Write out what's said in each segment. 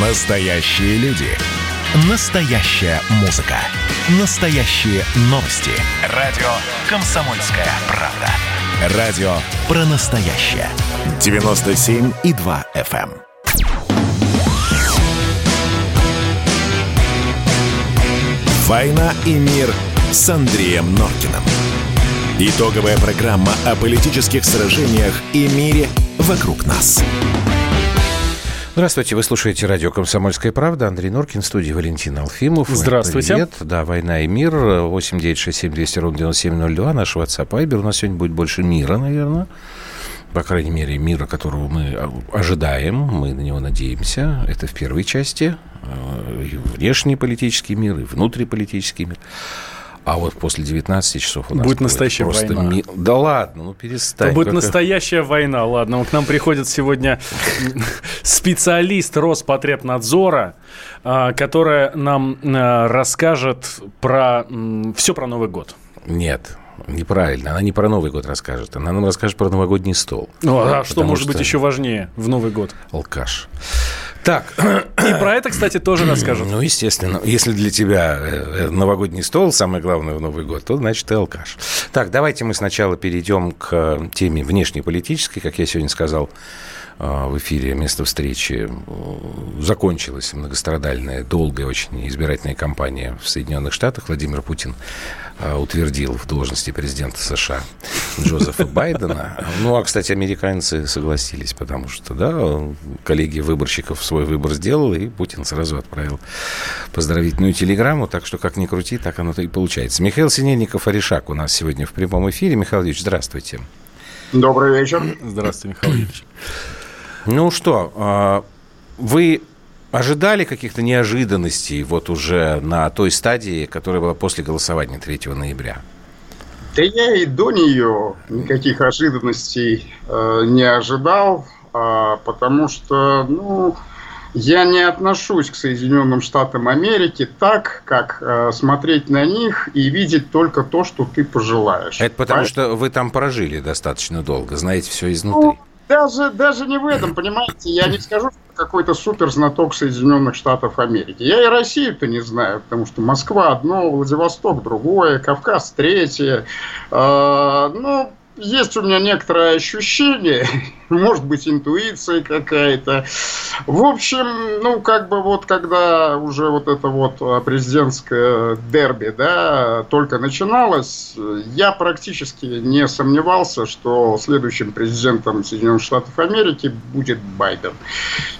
Настоящие люди. Настоящая музыка. Настоящие новости. Радио «Комсомольская правда». Радио про настоящее. 97,2 FM. эм. «Война и мир» с Андреем Норкиным. Итоговая программа о политических сражениях и мире вокруг нас. Здравствуйте, вы слушаете радио «Комсомольская правда». Андрей Норкин, студии Валентин Алфимов. Здравствуйте. Привет. Да, «Война и мир». 8 9 6 7 200 ровно 9702. Наш WhatsApp Viber. У нас сегодня будет больше мира, наверное. По крайней мере, мира, которого мы ожидаем, мы на него надеемся. Это в первой части. Э, И внешний политический мир, и внутриполитический мир. А вот после 19 часов у нас Будет настоящая просто война. ми- Да ладно, ну перестань. Это будет Как- настоящая война. Ладно, к нам приходит сегодня специалист Роспотребнадзора, а, которая нам а, расскажет про все про Новый год. Нет, неправильно. Она не про Новый год расскажет. Она нам расскажет про новогодний стол. Ну, а что может быть что- еще важнее в Новый год? Алкаш. Так, И про это, кстати, тоже расскажет. ну, естественно, если для тебя э, э, новогодний стол самое главное в Новый год, то значит ты алкаш. Так, давайте мы сначала перейдем к э, теме внешнеполитической. Как я сегодня сказал в эфире место встречи, закончилась многострадальная, долгая очень избирательная кампания в Соединенных Штатах. Владимир Путин утвердил в должности президента США Джозефа Байдена. Ну, а, кстати, американцы согласились, потому что, да, коллегия выборщиков свой выбор сделала, и Путин сразу отправил поздравительную телеграмму. Так что, как ни крути, так оно-то и получается. Михаил Синельников, Аришак у нас сегодня в прямом эфире. Михаил Ильич, здравствуйте. Добрый вечер. Здравствуйте, Михаил Юрьевич. Ну что, а, вы ожидали каких-то неожиданностей вот уже на той стадии, которая была после голосования 3 ноября? Да я и до нее никаких ожиданностей э, не ожидал, а, потому что, ну, я не отношусь к Соединенным Штатам Америки так, как э, смотреть на них и видеть только то, что ты пожелаешь. Это потому, Поэтому- что вы там прожили достаточно долго, знаете все изнутри. Ну, даже, даже не в этом, понимаете, я не скажу, что какой-то супер знаток Соединенных Штатов Америки. Я и Россию-то не знаю, потому что Москва одно, Владивосток другое, Кавказ третье. А, ну, есть у меня некоторое ощущение, может быть, интуиция какая-то. В общем, ну, как бы вот когда уже вот это вот а, президентское дерби, да, только начиналось, я практически не сомневался, что следующим президентом Соединенных Штатов Америки будет Байден.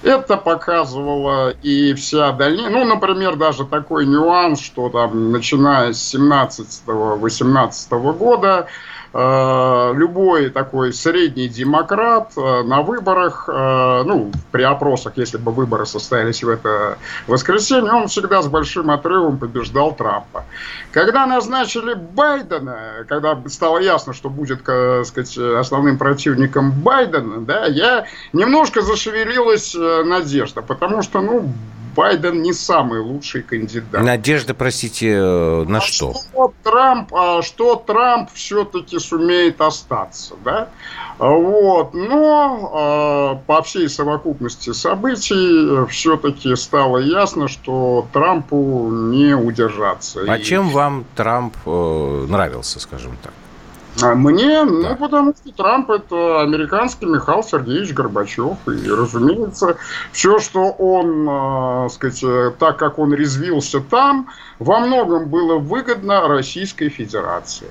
Это показывало и вся дальнейшая, ну, например, даже такой нюанс, что там, начиная с 17-18 года, любой такой средний демократ э, на выборах, э, ну, при опросах, если бы выборы состоялись в это воскресенье, он всегда с большим отрывом побеждал Трампа. Когда назначили Байдена, когда стало ясно, что будет, так сказать, основным противником Байдена, да, я немножко зашевелилась э, надежда, потому что, ну, Байден не самый лучший кандидат. Надежда, простите, э, на А что? Трамп, а что Трамп все-таки сумеет остаться, да? Вот, но э, по всей совокупности событий все-таки стало ясно, что Трампу не удержаться. А И- чем вам Трамп э, нравился, скажем так? А Мне, Да. ну, потому что Трамп это американский Михаил Сергеевич Горбачев. И, разумеется, все, что он, э, сказать, так как он резвился там, во многом было выгодно Российской Федерации.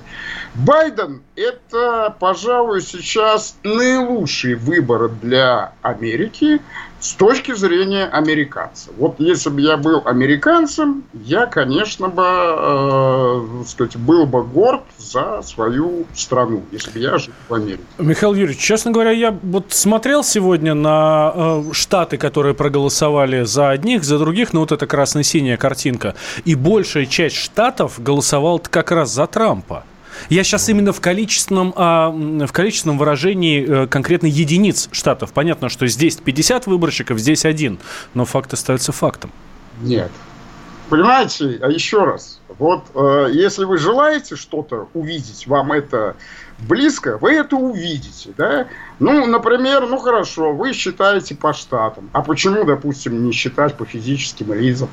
Байден это, пожалуй, сейчас наилучший выбор для Америки с точки зрения американца. Вот если бы я был американцем, я, конечно бы, э, сказать, был бы горд за свою страну, если бы я жил в Америке. Михаил Юрьевич, честно говоря, я вот смотрел сегодня на э, штаты, которые проголосовали за одних, за других, ну вот эта красно-синяя картинка, и большая часть штатов голосовала как раз за Трампа. Я сейчас именно в количественном, а, в количественном выражении э, конкретно единиц штатов. Понятно, что здесь 50 выборщиков, здесь один, но факт остается фактом. Нет. Понимаете, а еще раз, вот э, если вы желаете что-то увидеть, вам это близко, вы это увидите, да? Ну, например, ну хорошо, вы считаете по штатам. А почему, допустим, не считать по физическим лицам,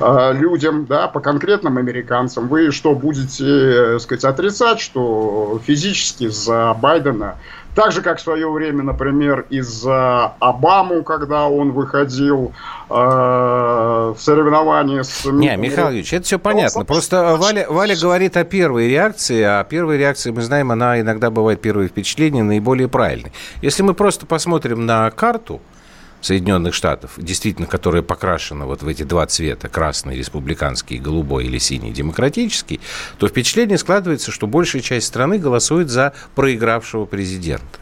э, людям, да, по конкретным американцам? Вы что, будете, э, сказать, отрицать, что физически за Байдена так же, как в свое время, например, из-за Обаму, когда он выходил э, в соревнования с... Не, Михаил Ильич, это все понятно. Просто Валя, Валя говорит о первой реакции, а первая реакция, мы знаем, она иногда бывает первое впечатление наиболее правильной. Если мы просто посмотрим на карту, Соединенных Штатов, действительно, которая покрашена вот в эти два цвета, красный республиканский, голубой или синий демократический, то впечатление складывается, что большая часть страны голосует за проигравшего президента.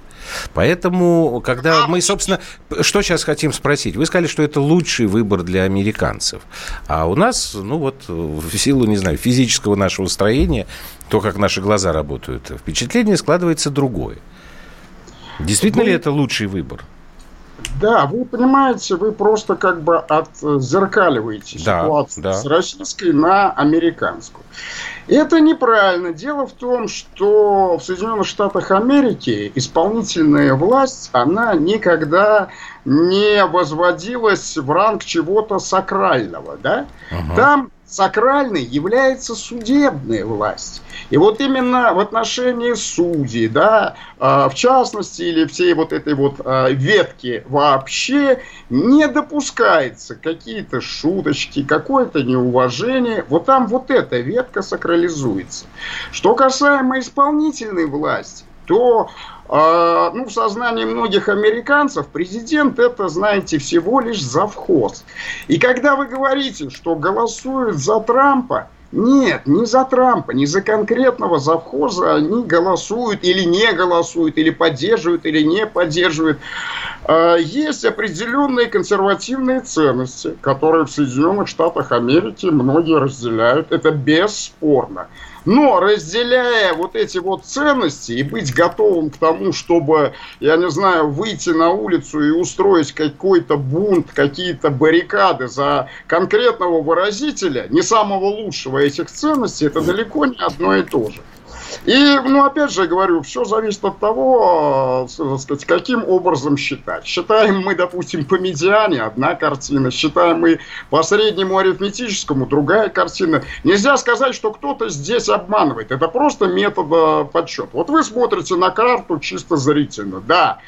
Поэтому, когда мы, собственно, что сейчас хотим спросить? Вы сказали, что это лучший выбор для американцев. А у нас, ну вот, в силу, не знаю, физического нашего строения, то, как наши глаза работают, впечатление складывается другое. Действительно ли это лучший выбор? Да, вы понимаете, вы просто как бы отзеркаливаете да, ситуацию да. с российской на американскую. Это неправильно. Дело в том, что в Соединенных Штатах Америки исполнительная власть, она никогда не возводилась в ранг чего-то сакрального. Да? Ага. Там сакральной является судебная власть. И вот именно в отношении судей, да, а, в частности, или всей вот этой вот а, ветки вообще не допускается какие-то шуточки, какое-то неуважение. Вот там вот эта ветка сакрализуется. Что касаемо исполнительной власти, то ну, в сознании многих американцев президент это, знаете, всего лишь завхоз. И когда вы говорите, что голосуют за Трампа, нет, не за Трампа, не за конкретного завхоза они голосуют или не голосуют, или поддерживают, или не поддерживают. А, есть определенные консервативные ценности, которые в Соединенных Штатах Америки многие разделяют. Это бесспорно. Но разделяя вот эти вот ценности и быть готовым к тому, чтобы, я не знаю, выйти на улицу и устроить какой-то бунт, какие-то баррикады за конкретного выразителя, не самого лучшего этих ценностей, это далеко не одно и то же. И, ну, опять же, говорю, все зависит от того, сказать, каким образом считать. Считаем мы, допустим, по медиане одна картина, считаем мы по среднему арифметическому другая картина. Нельзя сказать, что кто-то здесь обманывает. Это просто метод э, подсчета. Вот вы смотрите на карту чисто зрительно, да.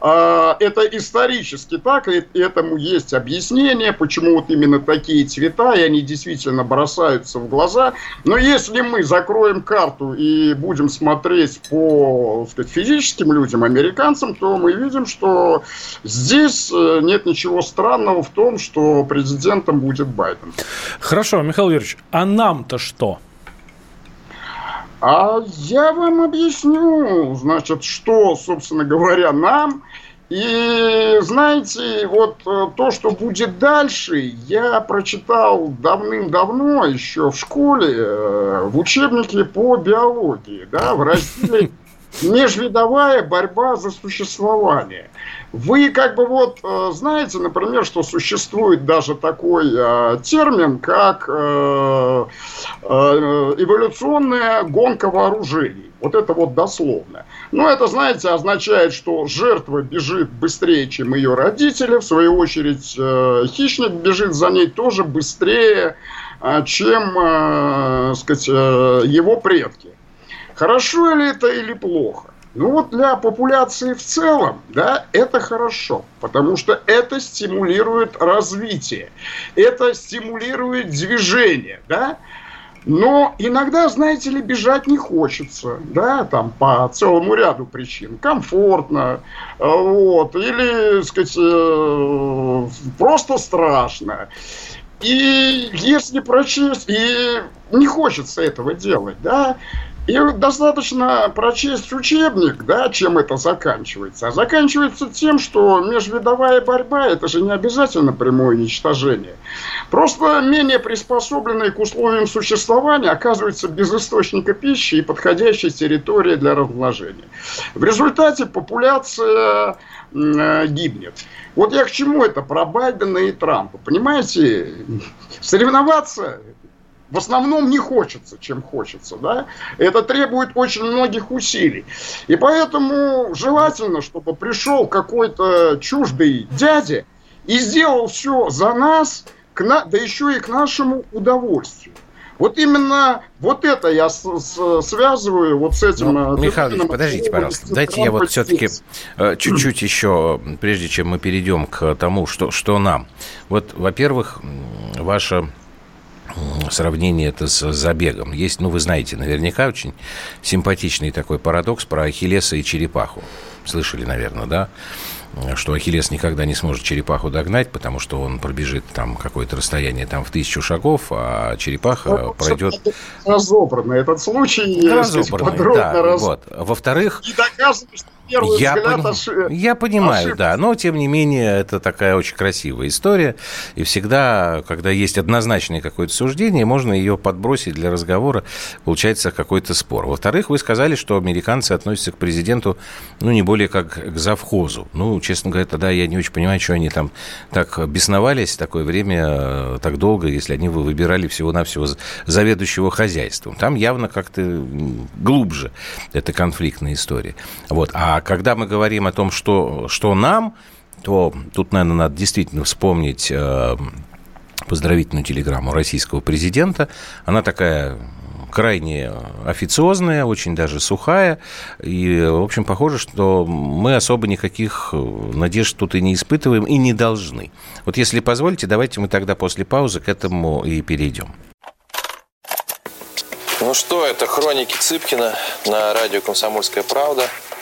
А, это исторически так, и этому есть объяснение, почему вот именно такие цвета, и они действительно бросаются в глаза. Но если мы закроем карту и будем смотреть по сказать, физическим людям, американцам, то мы видим, что здесь э, нет ничего странного в том, что президентом будет Байден. Хорошо, Михаил Юрьевич, а нам-то что? А я вам объясню, значит, что, собственно говоря, нам. И знаете, вот э, то, что будет дальше, я прочитал давным-давно еще в школе, э, в учебнике по биологии, да, в разделе межвидовая борьба за существование. Вы как бы вот э, знаете, например, что существует даже такой э, термин, как э, эволюционная гонка вооружений. Вот это вот дословно. Но это, знаете, означает, что жертва бежит быстрее, чем ее родители. В свою очередь, хищник бежит за ней тоже быстрее, чем, сказать, его предки. Хорошо ли это или плохо? Ну вот для популяции в целом, да, это хорошо, потому что это стимулирует развитие, это стимулирует движение, да. Но иногда, знаете ли, бежать не хочется, да, там по целому ряду причин. Комфортно, вот, или, сказать, э, просто страшно. И если прочесть, и не хочется этого делать, да, и достаточно прочесть учебник, да, чем это заканчивается. А заканчивается тем, что межвидовая борьба – это же не обязательно прямое уничтожение. Просто менее приспособленные к условиям существования оказываются без источника пищи и подходящей территории для размножения. В результате популяция э, гибнет. Вот я к чему это про Байдена и Трампа. Понимаете, соревноваться в основном не хочется, чем хочется, да? Это требует очень многих усилий. И поэтому желательно, чтобы пришел какой-то чуждый дядя и сделал все за нас, к на... да еще и к нашему удовольствию. Вот именно вот это я с, с, связываю вот с этим... Ну, э, Михаил подождите, пожалуйста. Дайте я вот все-таки э, чуть-чуть еще, прежде чем мы перейдем к тому, что, что нам. Вот, во-первых, ваша сравнение это с забегом. Есть, ну, вы знаете, наверняка очень симпатичный такой парадокс про Ахиллеса и черепаху. Слышали, наверное, да? что Ахиллес никогда не сможет черепаху догнать, потому что он пробежит там какое-то расстояние там в тысячу шагов, а черепаха ну, пройдет... Разобранный этот случай, разобранный, подробно да, раз... вот. Во-вторых... И доказано, что первый я взгляд пон... ош... Я понимаю, ошибка. да, но тем не менее это такая очень красивая история, и всегда, когда есть однозначное какое-то суждение, можно ее подбросить для разговора, получается какой-то спор. Во-вторых, вы сказали, что американцы относятся к президенту, ну, не более как к завхозу. Ну, честно говоря, тогда я не очень понимаю, что они там так бесновались такое время, э, так долго, если они вы выбирали всего-навсего заведующего хозяйством. Там явно как-то глубже эта конфликтная история. Вот. А а когда мы говорим о том, что, что нам, то тут, наверное, надо действительно вспомнить э, поздравительную телеграмму российского президента. Она такая крайне официозная, очень даже сухая. И, в общем, похоже, что мы особо никаких надежд тут и не испытываем, и не должны. Вот если позволите, давайте мы тогда после паузы к этому и перейдем. Ну что, это хроники Цыпкина на радио «Комсомольская правда».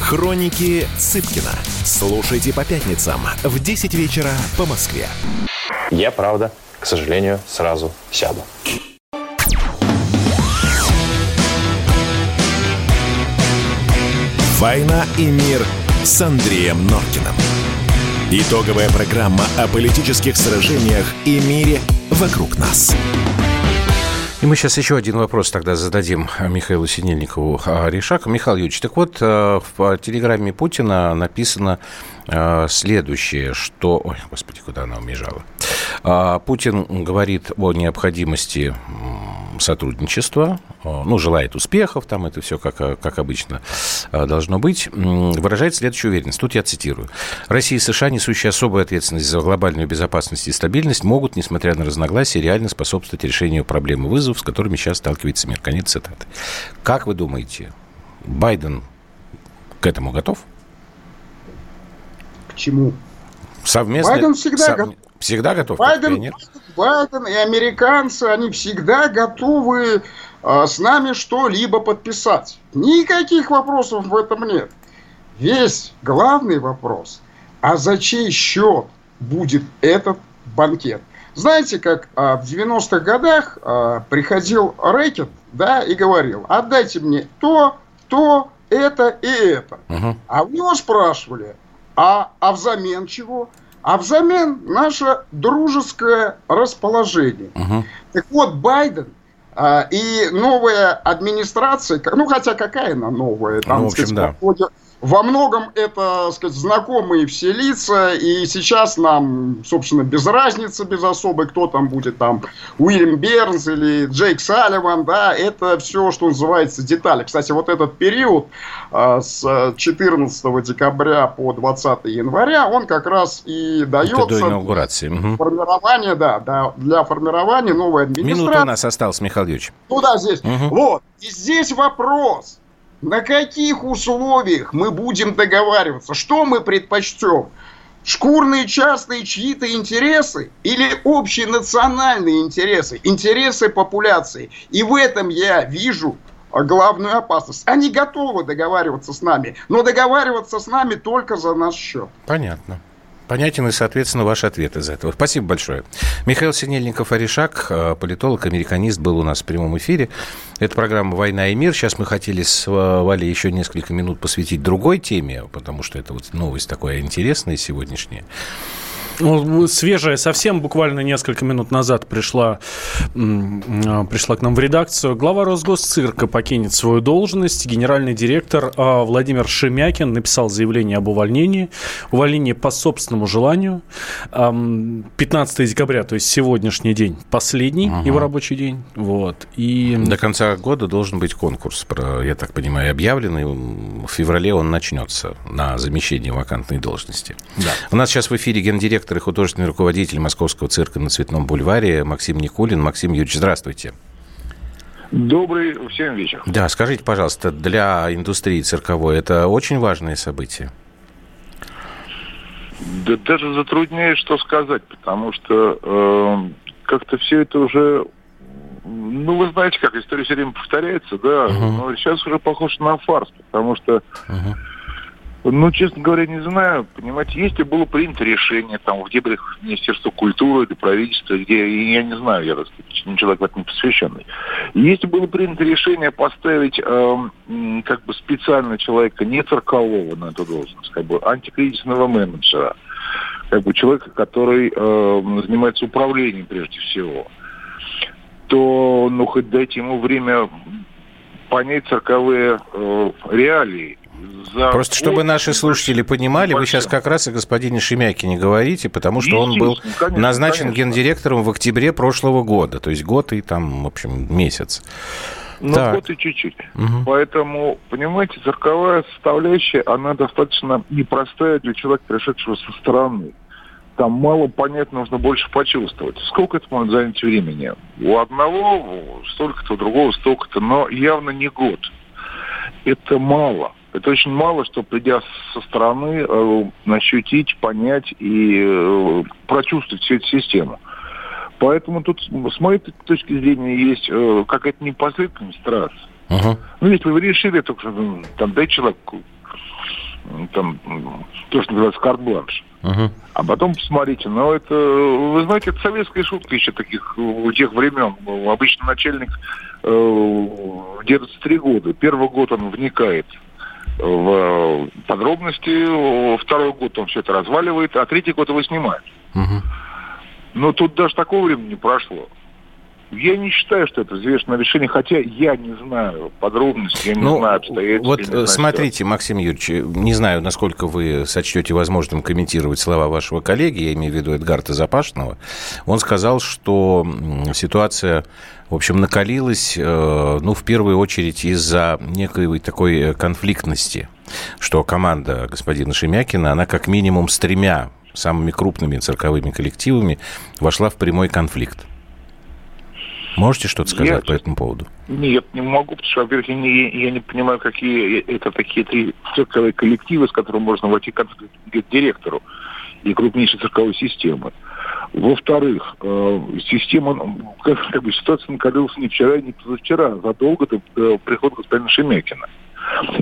Хроники Цыпкина. Слушайте по пятницам в 10 вечера по Москве. Я, правда, к сожалению, сразу сяду. «Война и мир» с Андреем Норкиным. Итоговая программа о политических сражениях и мире вокруг нас. И мы сейчас еще один вопрос тогда зададим Михаилу Синельникову Решаку. Михаил Юрьевич, так вот, э, в телеграмме Путина написано э, следующее, что... Ой, господи, куда она убежала? А, Путин говорит о необходимости сотрудничества, ну, желает успехов, там это все как, как обычно э, должно быть, выражает следующую уверенность. Тут я цитирую. Россия и США, несущие особую ответственность за глобальную безопасность и стабильность, могут, несмотря на разногласия, реально способствовать решению проблем и вызовов, с которыми сейчас сталкивается мир. Конец цитаты. Как вы думаете, Байден к этому готов? К чему? Совместно... Байден всегда сов... готов. Всегда готов? Байден, нет? Байден и американцы, они всегда готовы э, с нами что-либо подписать. Никаких вопросов в этом нет. Весь главный вопрос, а за чей счет будет этот банкет? Знаете, как а, в 90-х годах а, приходил рэкет, да, и говорил, отдайте мне то, то, это и это. Угу. А у него спрашивали, а, а взамен чего? А взамен наше дружеское расположение. Угу. Так вот, Байден а, и новая администрация, ну хотя какая она новая, там, ну, в общем, сказать, да. Во многом это, сказать, знакомые все лица, и сейчас нам, собственно, без разницы, без особой, кто там будет, там, Уильям Бернс или Джейк Салливан, да, это все, что называется, детали. Кстати, вот этот период э, с 14 декабря по 20 января, он как раз и дается до инаугурации. Угу. формирование, да, да, для формирования новой администрации. Минута у нас осталась, Михаил Юрьевич. Ну да, здесь. Угу. Вот. И здесь вопрос – на каких условиях мы будем договариваться? Что мы предпочтем? шкурные частные чьи-то интересы или общие национальные интересы, интересы популяции. И в этом я вижу главную опасность. Они готовы договариваться с нами, но договариваться с нами только за наш счет. Понятно. Понятен и, соответственно, ваш ответ из этого. Спасибо большое. Михаил Синельников, Аришак, э, политолог, американист, был у нас в прямом эфире. Это программа «Война и мир». Сейчас мы хотели с Валей еще несколько минут посвятить другой теме, потому что это вот новость такая интересная сегодняшняя. Ну, свежая, совсем буквально несколько минут назад пришла, а, пришла к нам в редакцию. Глава Росгосцирка покинет свою должность. Генеральный директор а, Владимир Шемякин написал заявление об увольнении. Увольнение по собственному желанию. 15 декабря, то есть сегодняшний день, последний ага. его рабочий день. Вот. И... До конца года должен быть конкурс, я так понимаю, объявленный. В феврале он начнется на замещение вакантной должности. Да. У нас сейчас в эфире гендиректор директор и художественный руководитель Московского цирка на Цветном бульваре Максим Никулин. Максим Юрьевич, здравствуйте. Добрый всем вечер. Да, скажите, пожалуйста, для индустрии цирковой это очень важное событие? Да даже затрудняюсь что сказать, потому что э, как-то все это уже ну, вы знаете, как история все время повторяется, да, uh-huh. но сейчас уже похоже на фарс, потому что uh-huh. Ну, честно говоря, не знаю. Понимаете, если было принято решение там в дебрях Министерства культуры или правительства, где, я не знаю, я, так сказать, человек в этом не посвященный. Если было принято решение поставить э, как бы специально человека не циркового на эту должность, как бы антикризисного менеджера, как бы человека, который э, занимается управлением прежде всего, то, ну, хоть дайте ему время понять цирковые э, реалии за... Просто чтобы наши слушатели понимали, вы сейчас как раз о господине Шемякине говорите, потому что он был конечно, назначен конечно. гендиректором в октябре прошлого года, то есть год и там, в общем, месяц. Ну, так. год и чуть-чуть. Угу. Поэтому, понимаете, цирковая составляющая, она достаточно непростая для человека, пришедшего со стороны. Там мало понять, нужно больше почувствовать. Сколько это может занять времени? У одного столько-то, у другого столько-то, но явно не год. Это мало. Это очень мало, что придя со стороны, э, ощутить, понять и э, прочувствовать всю эту систему. Поэтому тут, с моей точки зрения, есть э, какая-то непоследовательность раз. Uh-huh. Ну, если вы решили, то там, дай человеку там, то, что называется карт-бланш. Uh-huh. А потом посмотрите, ну, это, вы знаете, это советская шутка еще таких у тех времен. Обычно начальник э, держится три года. Первый год он вникает в подробности. Второй год он все это разваливает, а третий год его снимает. Угу. Но тут даже такого времени не прошло. Я не считаю, что это взвешенное решение, хотя я не знаю подробностей, я не ну, знаю обстоятельств. Вот знаю, смотрите, что... Максим Юрьевич, не знаю, насколько вы сочтете возможным комментировать слова вашего коллеги, я имею в виду Эдгарта Запашного. Он сказал, что ситуация, в общем, накалилась, э, ну, в первую очередь из-за некой такой конфликтности, что команда господина Шемякина, она как минимум с тремя самыми крупными цирковыми коллективами вошла в прямой конфликт. Можете что-то сказать я, по этому поводу? Нет, не могу, потому что, во-первых, я не, я не понимаю, какие это такие три цирковые коллективы, с которыми можно войти к директору и крупнейшей цирковой системы. Во-вторых, э, система, как, как бы ситуация накалилась не вчера, не позавчера, задолго до прихода господина Шемякина.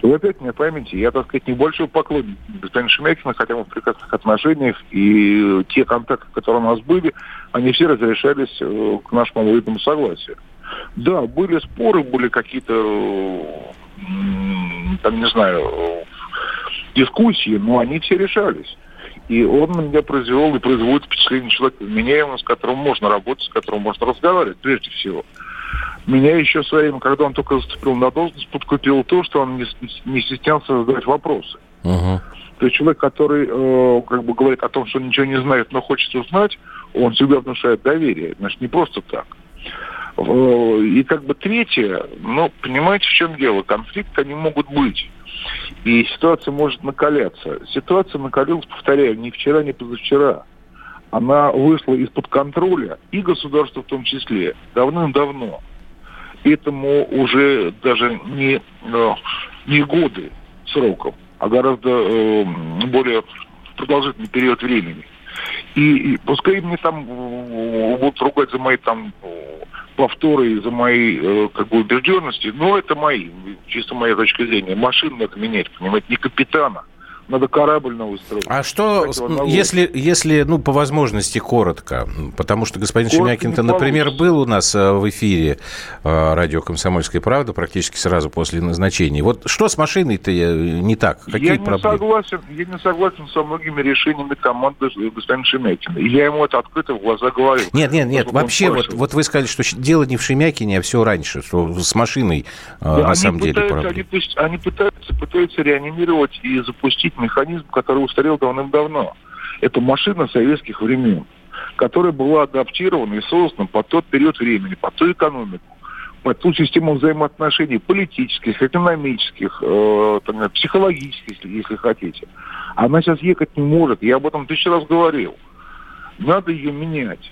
И опять мне памяти, я, так сказать, небольшой поклонник господина Шемякина, хотя мы в прекрасных отношениях, и те контакты, которые у нас были, они все разрешались э, к нашему обоюдному согласию. Да, были споры, были какие-то, там, не знаю, дискуссии, но они все решались. И он на меня произвел и производит впечатление человека вменяемого, с которым можно работать, с которым можно разговаривать, прежде всего. Меня еще в свое время, когда он только заступил на должность, подкупило то, что он не, не стеснялся задавать вопросы. Uh-huh. То есть человек, который э, как бы говорит о том, что он ничего не знает, но хочет узнать, он всегда внушает доверие. Значит, не просто так. Э, и как бы третье, ну, понимаете, в чем дело? Конфликты, они могут быть. И ситуация может накаляться. Ситуация накалилась, повторяю, не вчера, не позавчера. Она вышла из-под контроля и государства в том числе давным-давно этому уже даже не, э, не годы сроком, а гораздо э, более продолжительный период времени. И, и пускай мне там будут ругать за мои там повторы, за мои э, как бы убежденности, но это мои, чисто моя точка зрения. Машину надо менять, понимаете, не капитана надо корабль новый строить. А что, если, если, ну, по возможности, коротко, потому что господин Шемякин-то, например, был у нас э, в эфире э, радио «Комсомольская правда» практически сразу после назначения. Вот что с машиной-то э, не так? Какие я проблемы? Не согласен, я не согласен со многими решениями команды господина Шемякина. И я ему это открыто в глаза говорю. Нет, нет, нет, вообще, вот, вот вы сказали, что дело не в Шемякине, а все раньше, что с машиной да, на самом пытаются, деле проблема. Они, они пытаются, пытаются реанимировать и запустить механизм, который устарел давным-давно. Это машина советских времен, которая была адаптирована и создана под тот период времени, под ту экономику, под ту систему взаимоотношений политических, экономических, э, там, психологических, если, хотите. Она сейчас ехать не может. Я об этом тысячу раз говорил. Надо ее менять.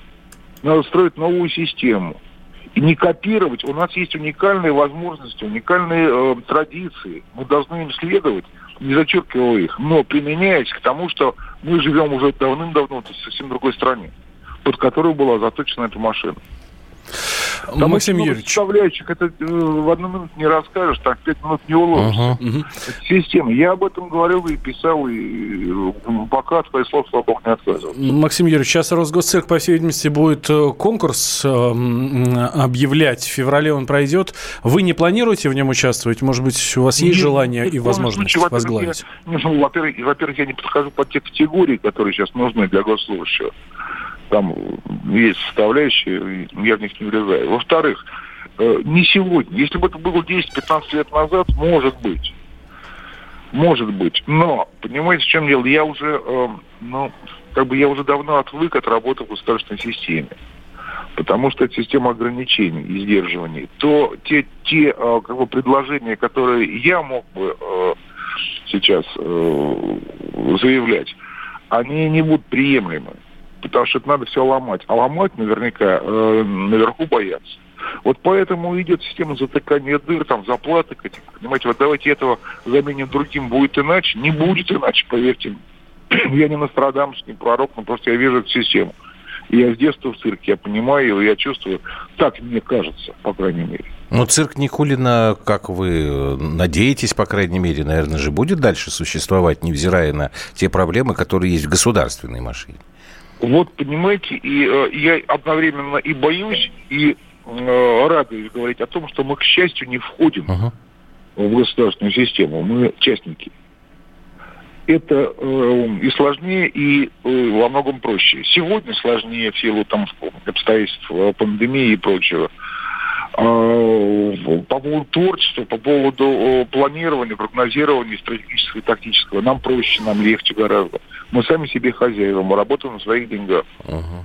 Надо строить новую систему. И не копировать. У нас есть уникальные возможности, уникальные э, традиции. Мы должны им следовать не зачеркивал их, но применяясь к тому, что мы живем уже давным-давно в совсем другой стране, под которую была заточена эта машина. Там Максим Юрьевич. составляющих, это э, в одну минуту не расскажешь, так пять минут не уложишься. Uh-huh. Это система. Я об этом говорил и писал, и пока от своих слов, слава богу, не отказывал. Максим Юрьевич, сейчас Росгосцирк, по всей видимости, будет э, конкурс э, объявлять. В феврале он пройдет. Вы не планируете в нем участвовать? Может быть, у вас есть нет, желание нет, и возможность случае, возглавить? Я, ну, во-первых, во-первых, я не подхожу под те категории, которые сейчас нужны для госслужащего там есть составляющие, я в них не влезаю. Во-вторых, э, не сегодня. Если бы это было 10-15 лет назад, может быть. Может быть. Но, понимаете, в чем дело? Я уже, э, ну, как бы я уже давно отвык от работы в государственной системе. Потому что это система ограничений и сдерживаний. То те, те э, как бы, предложения, которые я мог бы сейчас заявлять, они не будут приемлемы потому что это надо все ломать. А ломать наверняка э, наверху боятся. Вот поэтому идет система затыкания дыр, там, заплаток этих. Понимаете, вот давайте этого заменим другим, будет иначе. Не будет иначе, поверьте. Я не Нострадамус, не пророк, но просто я вижу эту систему. Я с детства в цирке, я понимаю его, я чувствую, так мне кажется, по крайней мере. Но цирк Никулина, как вы надеетесь, по крайней мере, наверное же, будет дальше существовать, невзирая на те проблемы, которые есть в государственной машине? Вот, понимаете, и э, я одновременно и боюсь, и э, радуюсь говорить о том, что мы, к счастью, не входим uh-huh. в государственную систему. Мы частники. Это э, и сложнее, и э, во многом проще. Сегодня сложнее в силу там, обстоятельств э, пандемии и прочего. По поводу творчества, по поводу планирования, прогнозирования стратегического и тактического, нам проще, нам легче гораздо. Мы сами себе хозяева, мы работаем на своих деньгах. Uh-huh.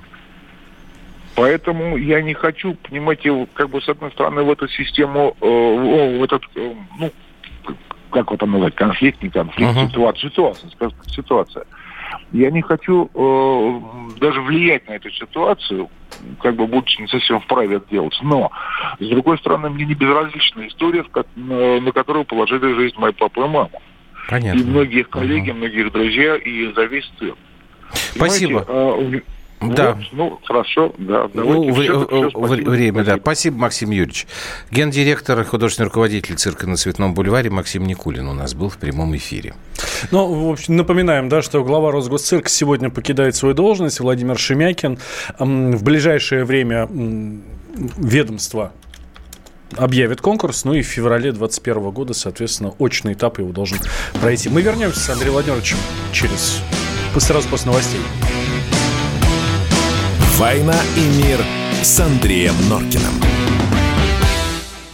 Поэтому я не хочу, понимаете, как бы с одной стороны в эту систему, э, в этот, э, ну, как вот там назвать, конфликт, не конфликт, uh-huh. ситуация, ситуация, ситуация. Я не хочу э, даже влиять на эту ситуацию, как бы будучи не совсем вправе это делать. Но, с другой стороны, мне не безразлична история, на, на которую положили жизнь моей папы и мама. Понятно. И многих коллеги, угу. многих друзей, и за весь цирк. Спасибо. Понимаете, да. Вот, ну, хорошо, да. Ну, вы, все, все, спасибо, время, спасибо. да. Спасибо, Максим Юрьевич. Гендиректор, художественный руководитель цирка на Цветном бульваре Максим Никулин у нас был в прямом эфире. Ну, в общем, напоминаем, да, что глава Росгосцирка сегодня покидает свою должность, Владимир Шемякин. В ближайшее время ведомство объявит конкурс, ну и в феврале 2021 года, соответственно, очный этап его должен пройти. Мы вернемся с Андреем Владимировичем через сразу после новостей. «Война и мир» с Андреем Норкиным.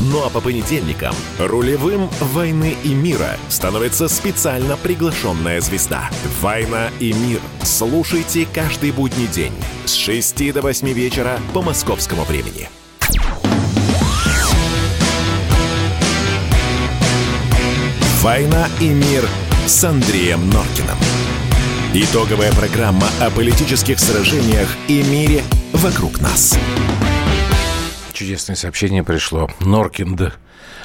Ну а по понедельникам рулевым «Войны и мира» становится специально приглашенная звезда. «Война и мир». Слушайте каждый будний день с 6 до 8 вечера по московскому времени. «Война и мир» с Андреем Норкиным. Итоговая программа о политических сражениях и мире вокруг нас. Чудесное сообщение пришло. Норкинд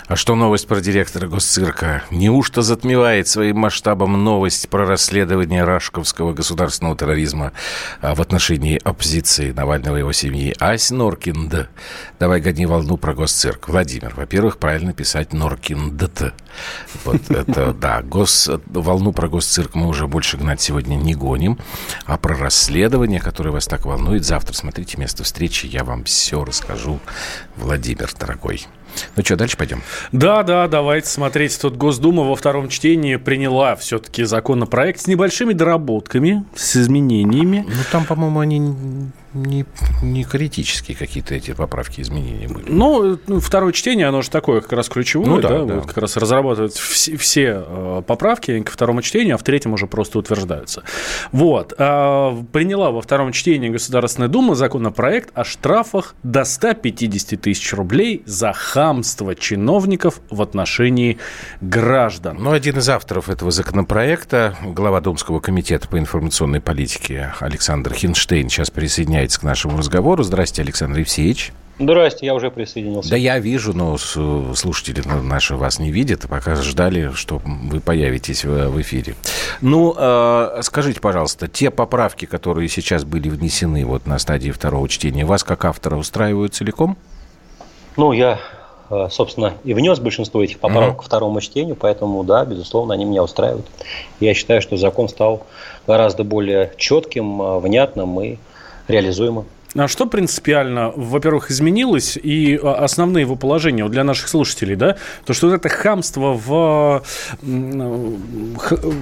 а что новость про директора госцирка? Неужто затмевает своим масштабом новость про расследование рашковского государственного терроризма а, в отношении оппозиции Навального и его семьи? Ась Норкинд. Давай гони волну про госцирк. Владимир, во-первых, правильно писать Норкинд. Вот это, да, гос, волну про госцирк мы уже больше гнать сегодня не гоним. А про расследование, которое вас так волнует, завтра смотрите место встречи, я вам все расскажу. Владимир, дорогой. Ну что, дальше пойдем? Да, да, давайте смотреть. Тут Госдума во втором чтении приняла все-таки законопроект с небольшими доработками, с изменениями. Ну, там, по-моему, они не, не критические какие-то эти поправки, изменения были. Ну, ну, второе чтение, оно же такое как раз ключевое, ну, да, да, да. Вот как раз разрабатывают все, все э, поправки ко второму чтению, а в третьем уже просто утверждаются. Вот. А, приняла во втором чтении Государственная Дума законопроект о штрафах до 150 тысяч рублей за хамство чиновников в отношении граждан. Ну, один из авторов этого законопроекта, глава Думского комитета по информационной политике Александр Хинштейн, сейчас присоединяется присоединяется к нашему разговору. Здрасте, Александр Евсеевич. Здрасте, я уже присоединился. Да я вижу, но слушатели наши вас не видят, пока ждали, что вы появитесь в, эфире. Ну, э, скажите, пожалуйста, те поправки, которые сейчас были внесены вот на стадии второго чтения, вас как автора устраивают целиком? Ну, я, э, собственно, и внес большинство этих поправок mm-hmm. ко второму чтению, поэтому, да, безусловно, они меня устраивают. Я считаю, что закон стал гораздо более четким, э, внятным и реализуемо. А что принципиально, во-первых, изменилось и а, основные его положения для наших слушателей, да? То, что вот это хамство в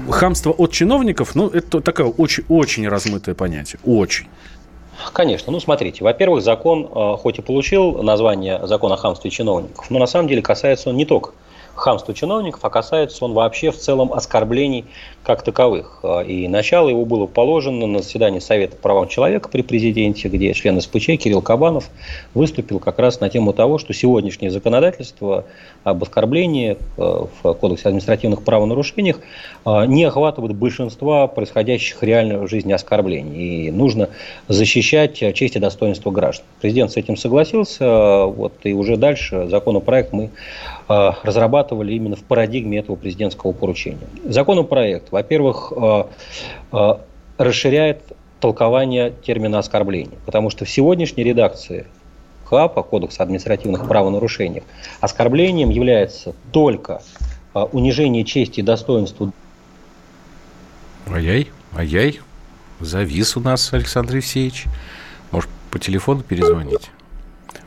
хамство от чиновников, ну, это такое очень, очень размытое понятие, очень. Конечно. Ну, смотрите. Во-первых, закон, а, хоть и получил название закон о хамстве чиновников, но на самом деле касается он не только хамства чиновников, а касается он вообще в целом оскорблений как таковых. А, и начало его было положено на заседании Совета по правам человека при президенте, где член СПЧ Кирилл Кабанов выступил как раз на тему того, что сегодняшнее законодательство об оскорблении а, в Кодексе административных правонарушениях а, не охватывает большинства происходящих реально в жизни оскорблений. И нужно защищать честь и достоинство граждан. Президент с этим согласился, вот, и уже дальше законопроект мы разрабатывали именно в парадигме этого президентского поручения. Законопроект во-первых, э, э, расширяет толкование термина оскорбления, потому что в сегодняшней редакции КАПа, Кодекса административных правонарушений, оскорблением является только э, унижение чести и достоинства. Ай-яй, ай-яй, завис у нас Александр Евсеевич. Может, по телефону перезвонить?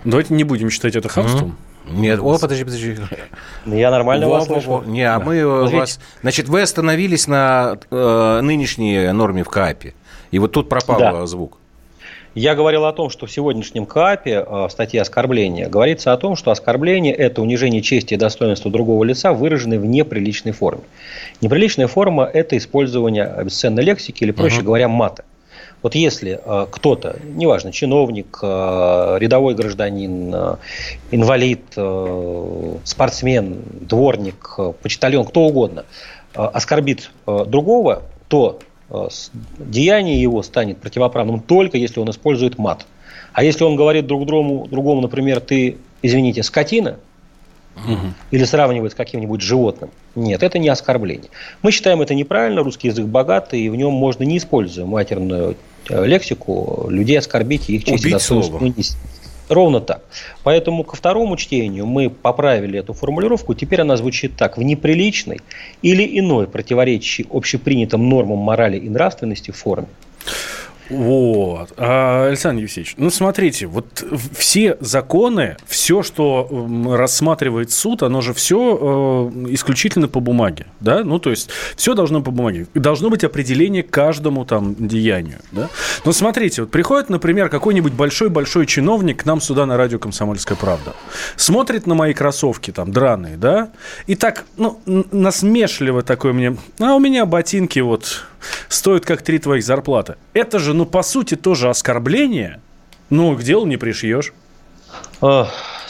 Давайте не будем считать это хамством. Mm-hmm. Нет, о, подожди, подожди. Я нормально во, вас слышу. Не, а да. мы Смотрите. Ну, вас... Значит, вы остановились на э, нынешней норме в КАПе, и вот тут пропал да. звук. Я говорил о том, что в сегодняшнем КАПе, э, в статье оскорбления, говорится о том, что оскорбление – это унижение чести и достоинства другого лица, выраженное в неприличной форме. Неприличная форма – это использование обесценной лексики или, проще uh-huh. говоря, мата. Вот если э, кто-то, неважно, чиновник, э, рядовой гражданин, э, инвалид, э, спортсмен, дворник, э, почтальон, кто угодно, э, оскорбит э, другого, то э, деяние его станет противоправным только если он использует мат. А если он говорит друг другому, другому например, ты, извините, скотина, угу. или сравнивает с каким-нибудь животным, нет, это не оскорбление. Мы считаем это неправильно, русский язык богатый, и в нем можно не используя матерную лексику, людей оскорбить и их честь достоинство унести. Ровно так. Поэтому ко второму чтению мы поправили эту формулировку. Теперь она звучит так. В неприличной или иной противоречащей общепринятым нормам морали и нравственности форме вот. А, Александр Евсеевич, ну смотрите, вот все законы, все, что рассматривает суд, оно же все э, исключительно по бумаге, да? Ну, то есть все должно по бумаге. Должно быть определение каждому там деянию, да? Но смотрите, вот приходит, например, какой-нибудь большой-большой чиновник к нам сюда на радио «Комсомольская правда», смотрит на мои кроссовки там драные, да? И так, ну, насмешливо такой мне, а у меня ботинки вот стоят как три твоих зарплаты. Это же, ну, по сути, тоже оскорбление. Ну, к делу не пришьешь.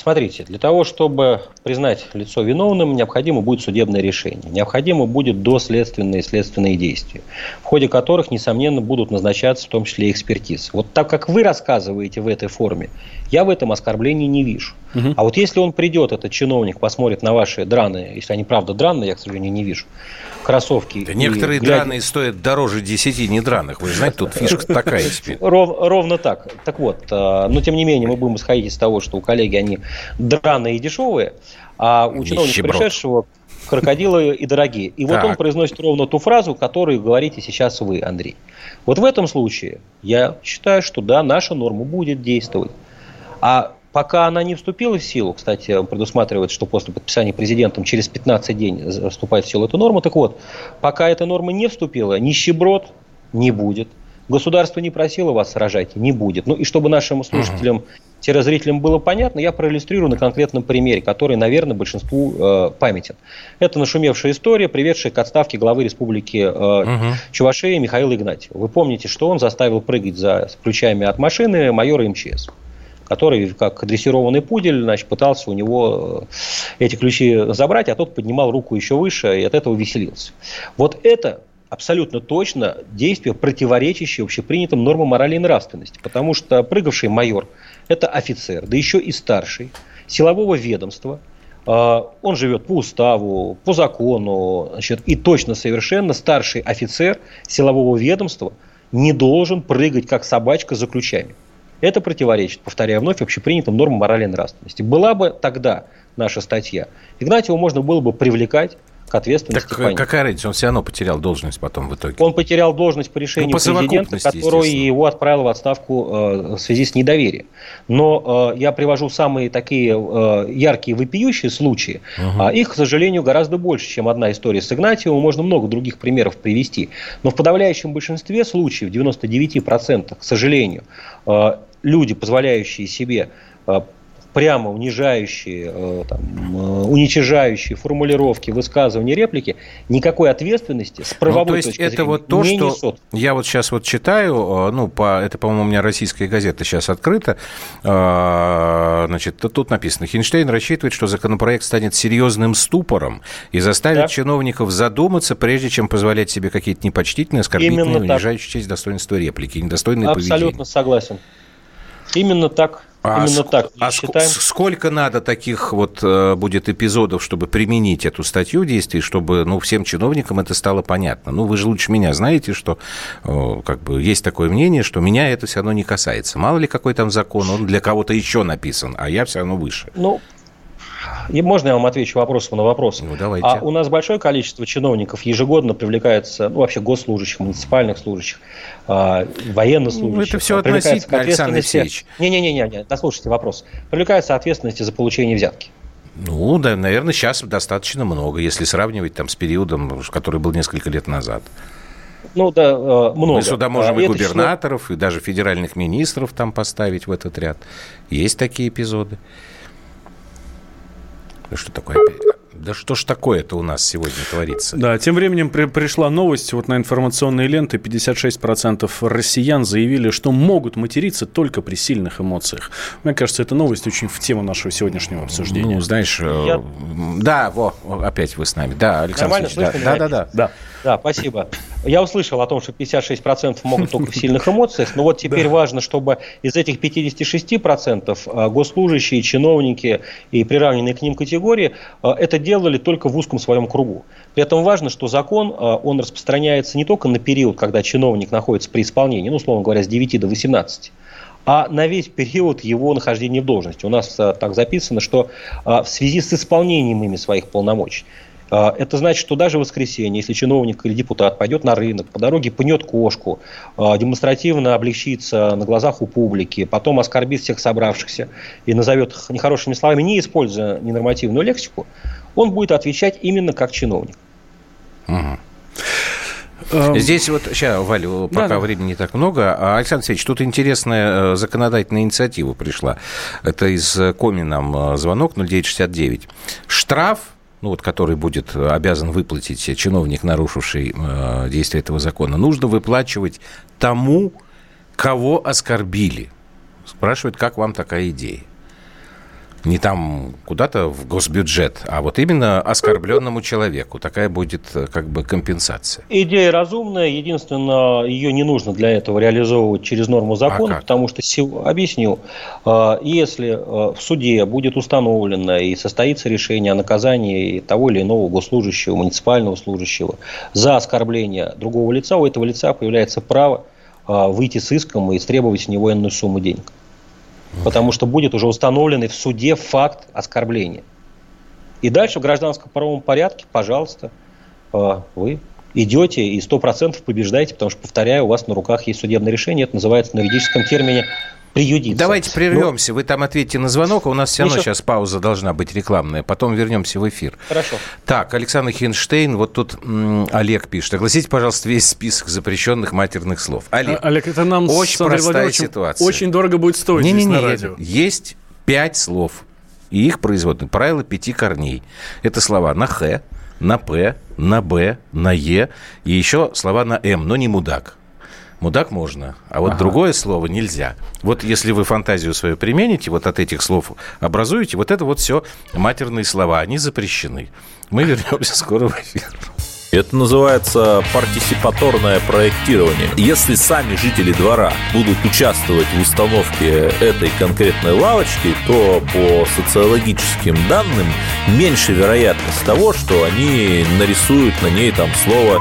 Смотрите, для того, чтобы признать лицо виновным, необходимо будет судебное решение. Необходимо будет доследственные следственные действия, в ходе которых, несомненно, будут назначаться в том числе экспертизы. Вот так как вы рассказываете в этой форме, я в этом оскорблении не вижу. Угу. А вот если он придет, этот чиновник, посмотрит на ваши драные, если они правда драные, я, к сожалению, не вижу, кроссовки. Да некоторые глядя... драные стоят дороже 10 недраных. Вы знаете, тут фишка такая. Ров, ровно так. Так вот, э, но тем не менее мы будем исходить из того, что у коллеги они драные и дешевые, а у чиновника пришедшего крокодилы и дорогие. И вот он произносит ровно ту фразу, которую говорите сейчас вы, Андрей. Вот в этом случае я считаю, что да, наша норма будет действовать. А Пока она не вступила в силу, кстати, предусматривает, что после подписания президентом через 15 дней вступает в силу эта норма. Так вот, пока эта норма не вступила, нищеброд не будет. Государство не просило вас сражать, не будет. Ну и чтобы нашим слушателям, зрителям было понятно, я проиллюстрирую на конкретном примере, который, наверное, большинству э, памятен. Это нашумевшая история, приведшая к отставке главы республики э, угу. Чувашии Михаила Игнатьева. Вы помните, что он заставил прыгать за ключами от машины майора МЧС который, как дрессированный пудель, значит, пытался у него э, эти ключи забрать, а тот поднимал руку еще выше и от этого веселился. Вот это абсолютно точно действие, противоречащее общепринятым нормам морали и нравственности. Потому что прыгавший майор – это офицер, да еще и старший, силового ведомства. А, он живет по уставу, по закону, значит, и точно совершенно старший офицер силового ведомства не должен прыгать, как собачка, за ключами. Это противоречит, повторяю вновь, общепринятым нормам морали и нравственности. Была бы тогда наша статья, Игнатьева можно было бы привлекать к ответственности. Так по какая разница? Он все равно потерял должность потом в итоге. Он потерял должность по решению ну, по президента, который его отправил в отставку э, в связи с недоверием. Но э, я привожу самые такие э, яркие, вопиющие случаи. Угу. А их, к сожалению, гораздо больше, чем одна история с Игнатьевым. Можно много других примеров привести. Но в подавляющем большинстве случаев, 99%, к сожалению, э, люди, позволяющие себе э, прямо унижающие, э, там, э, уничижающие формулировки, высказывания, реплики, никакой ответственности с правовой ну, то есть точки это зрения вот то, не что несут. Я вот сейчас вот читаю, ну, по, это, по-моему, у меня российская газета сейчас открыта, значит, тут написано, Хинштейн рассчитывает, что законопроект станет серьезным ступором и заставит да. чиновников задуматься, прежде чем позволять себе какие-то непочтительные, оскорбительные, унижающие честь достоинства реплики, недостойные Абсолютно поведения. Абсолютно согласен. Именно так. А Именно ск- так а считаем. сколько надо таких вот э, будет эпизодов, чтобы применить эту статью действий, чтобы ну, всем чиновникам это стало понятно? Ну, вы же лучше меня знаете, что э, как бы есть такое мнение, что меня это все равно не касается. Мало ли какой там закон, он для кого-то еще написан, а я все равно выше. Ну, и можно я вам отвечу вопросом на вопрос? Ну, давайте. А у нас большое количество чиновников ежегодно привлекается, ну, вообще госслужащих, муниципальных служащих, э, военнослужащих. Ну, это все относительно, Александр Алексеевич. Не-не-не, дослушайте вопрос. Привлекается ответственности за получение взятки. Ну, да, наверное, сейчас достаточно много, если сравнивать там с периодом, который был несколько лет назад. Ну да, э, много. Мы сюда можем а, и губернаторов, число... и даже федеральных министров там поставить в этот ряд. Есть такие эпизоды. Что такое Да что ж такое-то у нас сегодня творится? Да, тем временем при, пришла новость вот на информационные ленты. 56% россиян заявили, что могут материться только при сильных эмоциях. Мне кажется, эта новость очень в тему нашего сегодняшнего обсуждения. Ну, знаешь, э, Я... да, во, опять вы с нами. Да, Александр Нормально Ильич, да, да, да, да. Да, спасибо. Я услышал о том, что 56% могут только в сильных эмоциях, но вот теперь важно, чтобы из этих 56% а, госслужащие, чиновники и приравненные к ним категории а, это делали только в узком своем кругу. При этом важно, что закон, а, он распространяется не только на период, когда чиновник находится при исполнении, ну, условно говоря, с 9 до 18, а на весь период его нахождения в должности. У нас так записано, что в связи с исполнением ими своих полномочий. Это значит, что даже в воскресенье, если чиновник или депутат пойдет на рынок, по дороге пнет кошку, демонстративно облегчится на глазах у публики, потом оскорбит всех собравшихся и назовет нехорошими словами, не используя ненормативную лексику, он будет отвечать именно как чиновник. Угу. Здесь вот, сейчас, Валя, пока да, времени не так много. А, Александр Алексеевич, тут интересная э, законодательная инициатива пришла. Это из э, Коми нам э, звонок 0969. Штраф ну вот, который будет обязан выплатить чиновник, нарушивший э, действие этого закона, нужно выплачивать тому, кого оскорбили. Спрашивают, как вам такая идея? Не там куда-то в госбюджет, а вот именно оскорбленному человеку. Такая будет э, как бы компенсация. Идея разумная. Единственное, ее не нужно для этого реализовывать через норму закона, а потому что, объясню, э, если э, в суде будет установлено и состоится решение о наказании того или иного госслужащего, муниципального служащего за оскорбление другого лица, у этого лица появляется право выйти с иском и требовать с него иную сумму денег потому что будет уже установленный в суде факт оскорбления. И дальше в гражданском правовом порядке, пожалуйста, э, вы идете и 100% побеждаете, потому что, повторяю, у вас на руках есть судебное решение, это называется на юридическом термине приюдиться. Давайте прервемся. Но... Вы там ответьте на звонок, а у нас все равно сейчас пауза должна быть рекламная. Потом вернемся в эфир. Хорошо. Так, Александр Хинштейн, вот тут м, Олег пишет. Огласите, пожалуйста, весь список запрещенных матерных слов. Олег, а, Олег это нам очень простая ситуация. Очень дорого будет стоить не, не, не, на радио. Есть пять слов. И их производные. Правило пяти корней. Это слова на «х», на «п», на «б», на «е» и еще слова на «м», но не «мудак». Мудак можно, а вот ага. другое слово нельзя. Вот если вы фантазию свою примените, вот от этих слов образуете, вот это вот все матерные слова, они запрещены. Мы вернемся скоро в эфир. Это называется партисипаторное проектирование. Если сами жители двора будут участвовать в установке этой конкретной лавочки, то по социологическим данным меньше вероятность того, что они нарисуют на ней там слово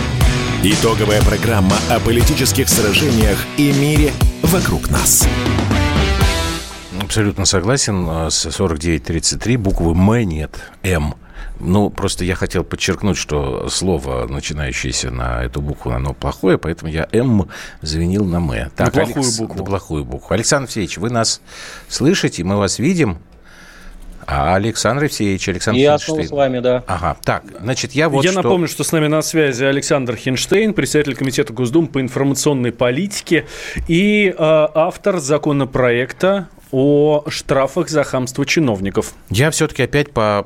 Итоговая программа о политических сражениях и мире вокруг нас. Абсолютно согласен э, с 4933. Буквы «М» нет, «М». Ну, просто я хотел подчеркнуть, что слово, начинающееся на эту букву, оно плохое, поэтому я «М» заменил на «М». Так, на плохую Алекс... букву. На плохую букву. Александр Алексеевич, вы нас слышите, мы вас видим. А Александр Евсеевич, Александр Я Хинштейн. с вами, да. Ага, так, значит, я вот Я что... напомню, что с нами на связи Александр Хинштейн, председатель Комитета Госдумы по информационной политике и э, автор законопроекта о штрафах за хамство чиновников. Я все-таки опять по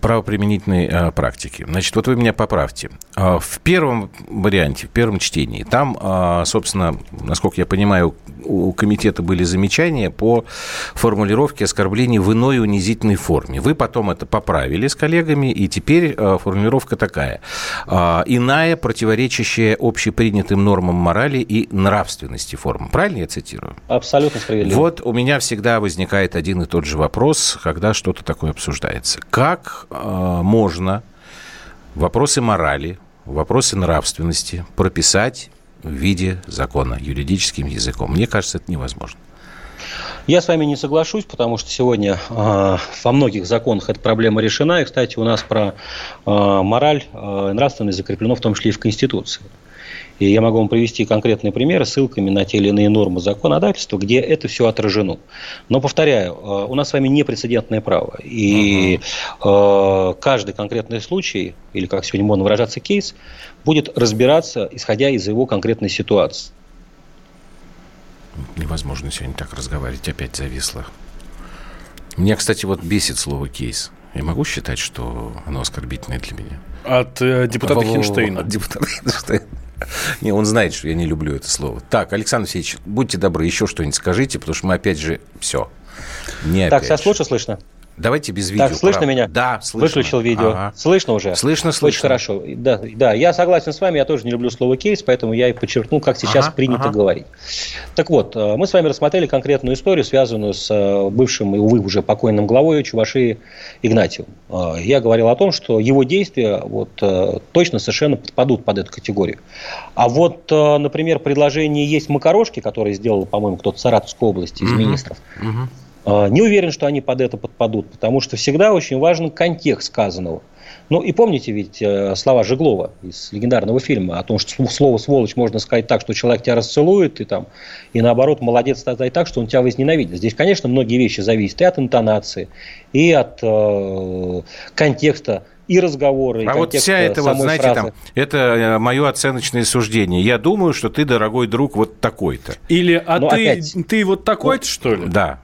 правоприменительной э, практике. Значит, вот вы меня поправьте. Э, в первом варианте, в первом чтении, там, э, собственно, насколько я понимаю, у комитета были замечания по формулировке оскорблений в иной унизительной форме. Вы потом это поправили с коллегами, и теперь э, формулировка такая. Иная, противоречащая общепринятым нормам морали и нравственности форма. Правильно я цитирую? Абсолютно справедливо. Вот у меня всегда возникает один и тот же вопрос, когда что-то такое обсуждается. Как э, можно вопросы морали, вопросы нравственности прописать в виде закона, юридическим языком? Мне кажется, это невозможно. Я с вами не соглашусь, потому что сегодня э, во многих законах эта проблема решена. И, кстати, у нас про э, мораль э, нравственность закреплено в том числе и в Конституции. И я могу вам привести конкретные примеры ссылками на те или иные нормы законодательства, где это все отражено. Но, повторяю, э, у нас с вами непрецедентное право. И угу. каждый конкретный случай, или как сегодня можно выражаться, кейс, будет разбираться, исходя из его конкретной ситуации. Невозможно сегодня так разговаривать, опять зависло. Меня, кстати, вот бесит слово «кейс». Я могу считать, что оно оскорбительное для меня? От э, депутата Хинштейна. От депутата Хинштейна. Не, он знает, что я не люблю это слово. Так, Александр Алексеевич, будьте добры, еще что-нибудь скажите, потому что мы опять же все. Не так, сейчас лучше слышно? Давайте без видео. Так, слышно правда. меня? Да, слышно. Выключил видео. Ага. Слышно уже? Слышно, слышно. Очень хорошо. Да, да, я согласен с вами, я тоже не люблю слово кейс, поэтому я и подчеркнул, как сейчас ага, принято ага. говорить. Так вот, э, мы с вами рассмотрели конкретную историю, связанную с э, бывшим и, увы, уже покойным главой Чувашии Игнатием. Э, я говорил о том, что его действия вот, точно совершенно подпадут под эту категорию. А вот, например, предложение «Есть макарошки», которое сделал, по-моему, кто-то в Саратовской области из угу. министров, угу не уверен, что они под это подпадут, потому что всегда очень важен контекст сказанного. Ну и помните ведь э, слова Жеглова из легендарного фильма о том, что слово «сволочь» можно сказать так, что человек тебя расцелует, и, там, и наоборот, молодец сказать так, что он тебя возненавидит. Здесь, конечно, многие вещи зависят и от интонации, и от э, контекста и разговоры. А и вот вся эта вот, знаете, фразы. там, это э, мое оценочное суждение. Я думаю, что ты, дорогой друг, вот такой-то. Или, а ну, ты, опять, ты вот такой-то, вот, что ли? Да.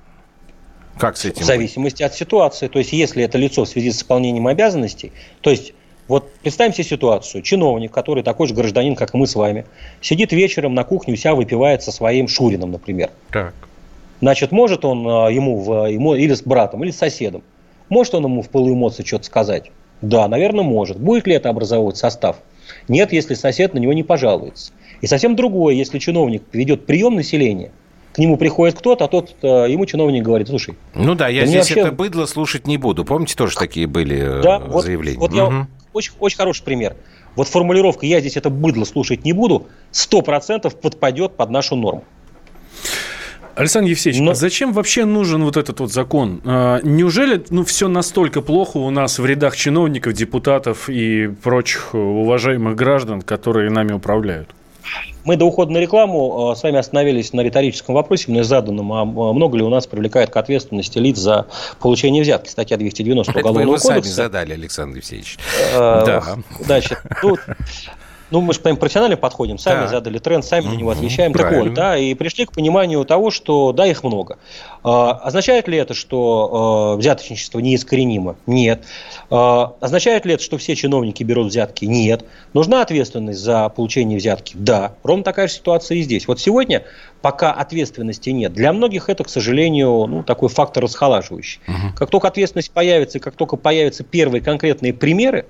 Как с этим? В зависимости от ситуации. То есть, если это лицо в связи с исполнением обязанностей, то есть, вот представим себе ситуацию. Чиновник, который такой же гражданин, как и мы с вами, сидит вечером на кухне у себя, выпивает со своим Шурином, например. Так. Значит, может он а, ему, в, ему или с братом, или с соседом, может он ему в пылу эмоций что-то сказать? Да, наверное, может. Будет ли это образовывать состав? Нет, если сосед на него не пожалуется. И совсем другое, если чиновник ведет прием населения – к нему приходит кто-то, а тот э, ему чиновник говорит, слушай. Ну да, я здесь вообще... это быдло слушать не буду. Помните, тоже такие были э, да, заявления? Вот, вот угу. я очень, очень хороший пример. Вот формулировка «я здесь это быдло слушать не буду» 100% подпадет под нашу норму. Александр Евсеевич, Но... зачем вообще нужен вот этот вот закон? А, неужели ну, все настолько плохо у нас в рядах чиновников, депутатов и прочих уважаемых граждан, которые нами управляют? Мы до ухода на рекламу э, с вами остановились на риторическом вопросе, мне заданном, а много ли у нас привлекает к ответственности лиц за получение взятки? Статья 290 Уголовного Это вы кодекса. сами задали, Александр Евсеевич. Э, да. Значит, ну, ну, мы же по профессионально подходим, сами да. задали тренд, сами на него отвечаем. Правильно. Так вот, да, и пришли к пониманию того, что да, их много. А, означает ли это, что а, взяточничество неискоренимо? Нет. А, означает ли это, что все чиновники берут взятки? Нет. Нужна ответственность за получение взятки? Да. Ровно такая же ситуация и здесь. Вот сегодня, пока ответственности нет, для многих это, к сожалению, ну, такой фактор расхолаживающий. Угу. Как только ответственность появится, и как только появятся первые конкретные примеры,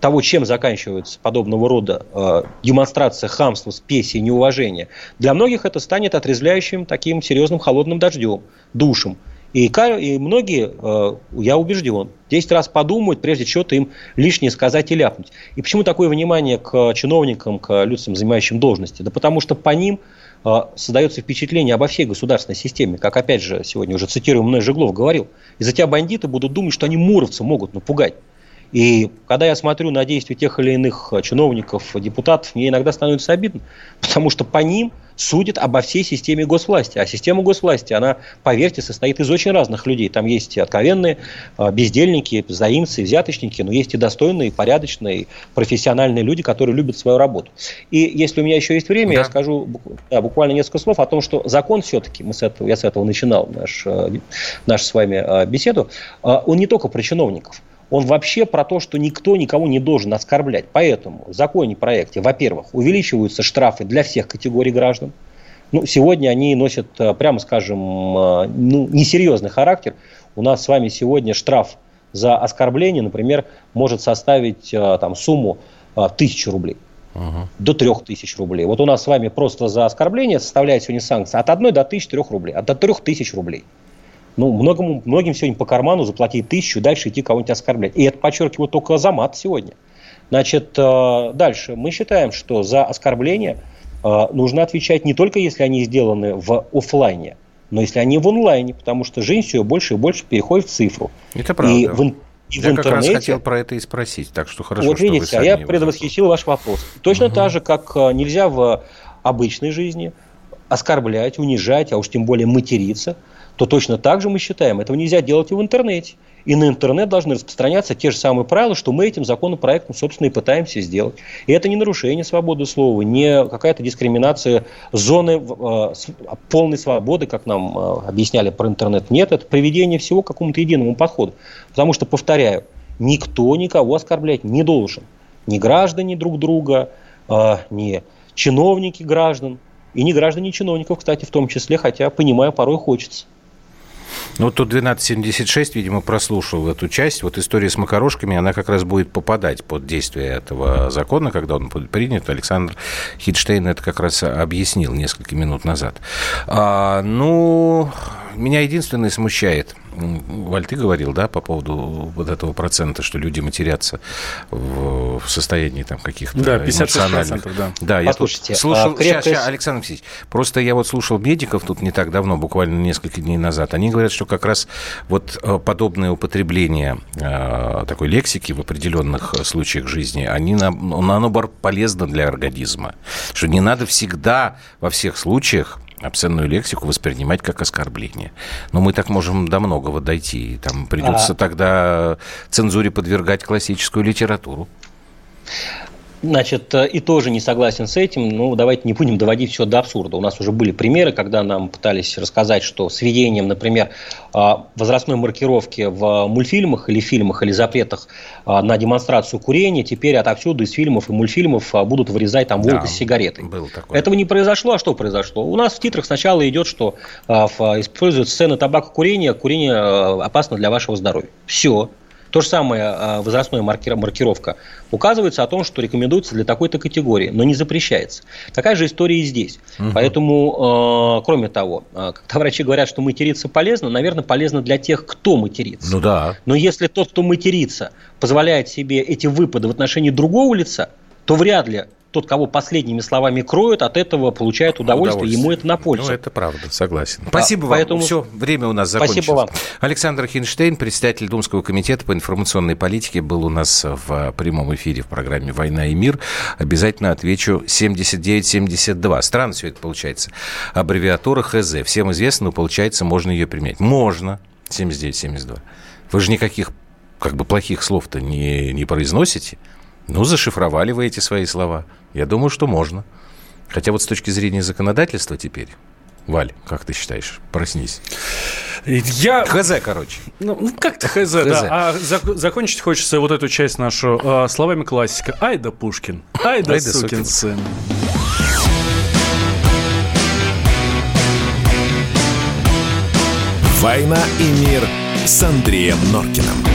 того, чем заканчивается подобного рода э, демонстрация хамства, спеси неуважения, для многих это станет отрезвляющим таким серьезным холодным дождем, душем. И, и многие, э, я убежден, 10 раз подумают, прежде чего-то им лишнее сказать и ляпнуть. И почему такое внимание к чиновникам, к людям, занимающим должности? Да потому что по ним э, создается впечатление обо всей государственной системе. Как, опять же, сегодня уже цитирую мной Жеглов говорил, из-за тебя бандиты будут думать, что они муровцы могут напугать. И когда я смотрю на действия тех или иных чиновников, депутатов, мне иногда становится обидно, потому что по ним судят обо всей системе госвласти. А система госвласти, она, поверьте, состоит из очень разных людей. Там есть и откровенные а, бездельники, заимцы, взяточники, но есть и достойные, порядочные, профессиональные люди, которые любят свою работу. И если у меня еще есть время, да. я скажу да, буквально несколько слов о том, что закон все-таки, мы с этого, я с этого начинал наш, э, наш с вами э, беседу, э, он не только про чиновников он вообще про то, что никто никого не должен оскорблять. Поэтому в законе проекте, во-первых, увеличиваются штрафы для всех категорий граждан. Ну, сегодня они носят, э, прямо скажем, э, ну, несерьезный характер. У нас с вами сегодня штраф за оскорбление, например, может составить э, там, сумму тысячи рублей. Угу. До 3000 рублей. Вот у нас с вами просто за оскорбление составляет сегодня санкция от 1 до 1003 рублей, от до 3000 рублей. Ну, многим, многим сегодня по карману заплатить тысячу дальше идти кого-нибудь оскорблять. И это подчеркиваю только за мат сегодня. Значит, э, дальше. Мы считаем, что за оскорбление э, нужно отвечать не только если они сделаны в офлайне, но если они в онлайне, потому что жизнь все больше и больше переходит в цифру. Это правда. И в, и я в интернете. как раз хотел про это и спросить, так что хорошо, Вот что видите, а я предвосхитил ваш вопрос. Точно Угу. так же, как э, нельзя в обычной жизни оскорблять, унижать, а уж тем более материться, то точно так же мы считаем, этого нельзя делать и в интернете. И на интернет должны распространяться те же самые правила, что мы этим законопроектом, собственно, и пытаемся сделать. И это не нарушение свободы слова, не какая-то дискриминация зоны э, полной свободы, как нам э, объясняли про интернет. Нет, это приведение всего к какому-то единому подходу. Потому что, повторяю, никто никого оскорблять не должен. Ни граждане друг друга, э, ни чиновники граждан, и не граждане чиновников, кстати, в том числе, хотя, понимаю, порой хочется. Ну, вот тут 1276, видимо, прослушал эту часть. Вот история с макарошками, она как раз будет попадать под действие этого закона, когда он будет принят. Александр Хитштейн это как раз объяснил несколько минут назад. А, ну, меня единственное смущает, Валь, ты говорил, да, по поводу вот этого процента, что люди матерятся в, в состоянии там каких-то Да, 56%, эмоциональных. да. Да, я тут Послушайте, слушал... а крепкая Щас, щас, с- Александр Алексеевич, просто я вот слушал медиков тут не так давно, буквально несколько дней назад. Они говорят, что как раз вот э, подобное употребление э, такой лексики в определенных э, случаях жизни, они, на- оно бар- полезно для организма. Что не надо всегда во всех случаях обсценную лексику воспринимать как оскорбление. Но мы так можем до многого дойти. И Там придется А- тогда цензуре подвергать классическую литературу. Значит, э, и тоже не согласен с этим. Ну, давайте не будем доводить все до абсурда. У нас уже были примеры, когда нам пытались рассказать, что с введением, например, э, возрастной маркировки в мультфильмах или фильмах или запретах э, на демонстрацию курения, теперь отовсюду из фильмов и мультфильмов будут вырезать там волка Да, с сигаретой. Этого не произошло, а что произошло? У нас в титрах сначала идет, что используют сцены табакокурения, курение опасно для вашего здоровья. Все. То же самое э, возрастная марки- маркировка. Указывается о том, что рекомендуется для такой-то категории, но не запрещается. Такая же история и здесь. Мгм. Поэтому, э, кроме того, когда врачи говорят, что материться полезно, наверное, полезно для тех, кто матерится. Ну да. Но если тот, кто матерится, позволяет себе эти выпады в отношении другого лица, то вряд ли тот, кого последними словами кроют, от этого получает удовольствие, ему это на пользу. Ну, это правда, согласен. Спасибо вам. поэтому- Все, время у нас Спасибо закончилось. вам. Александр Хинштейн, председатель Думского комитета по информационной политике, был у нас в прямом эфире в программе «Война и мир». Обязательно отвечу 7972. Странно все это получается. Аббревиатура ХЗ. Всем известно, но получается, можно ее применять. Можно. 7972. Вы же никаких как бы плохих слов-то не, не произносите. Ну, зашифровали вы эти свои слова. Я думаю, что можно. Хотя вот с точки зрения законодательства теперь, Валь, как ты считаешь? Проснись. Я... ХЗ, короче. Ну, ну, как-то хз, Хз. да. А зак- закончить хочется вот эту часть нашу э, словами классика. Ай да Пушкин, ай да Ай да сукин сукин сын. «Война и мир» с Андреем Норкиным.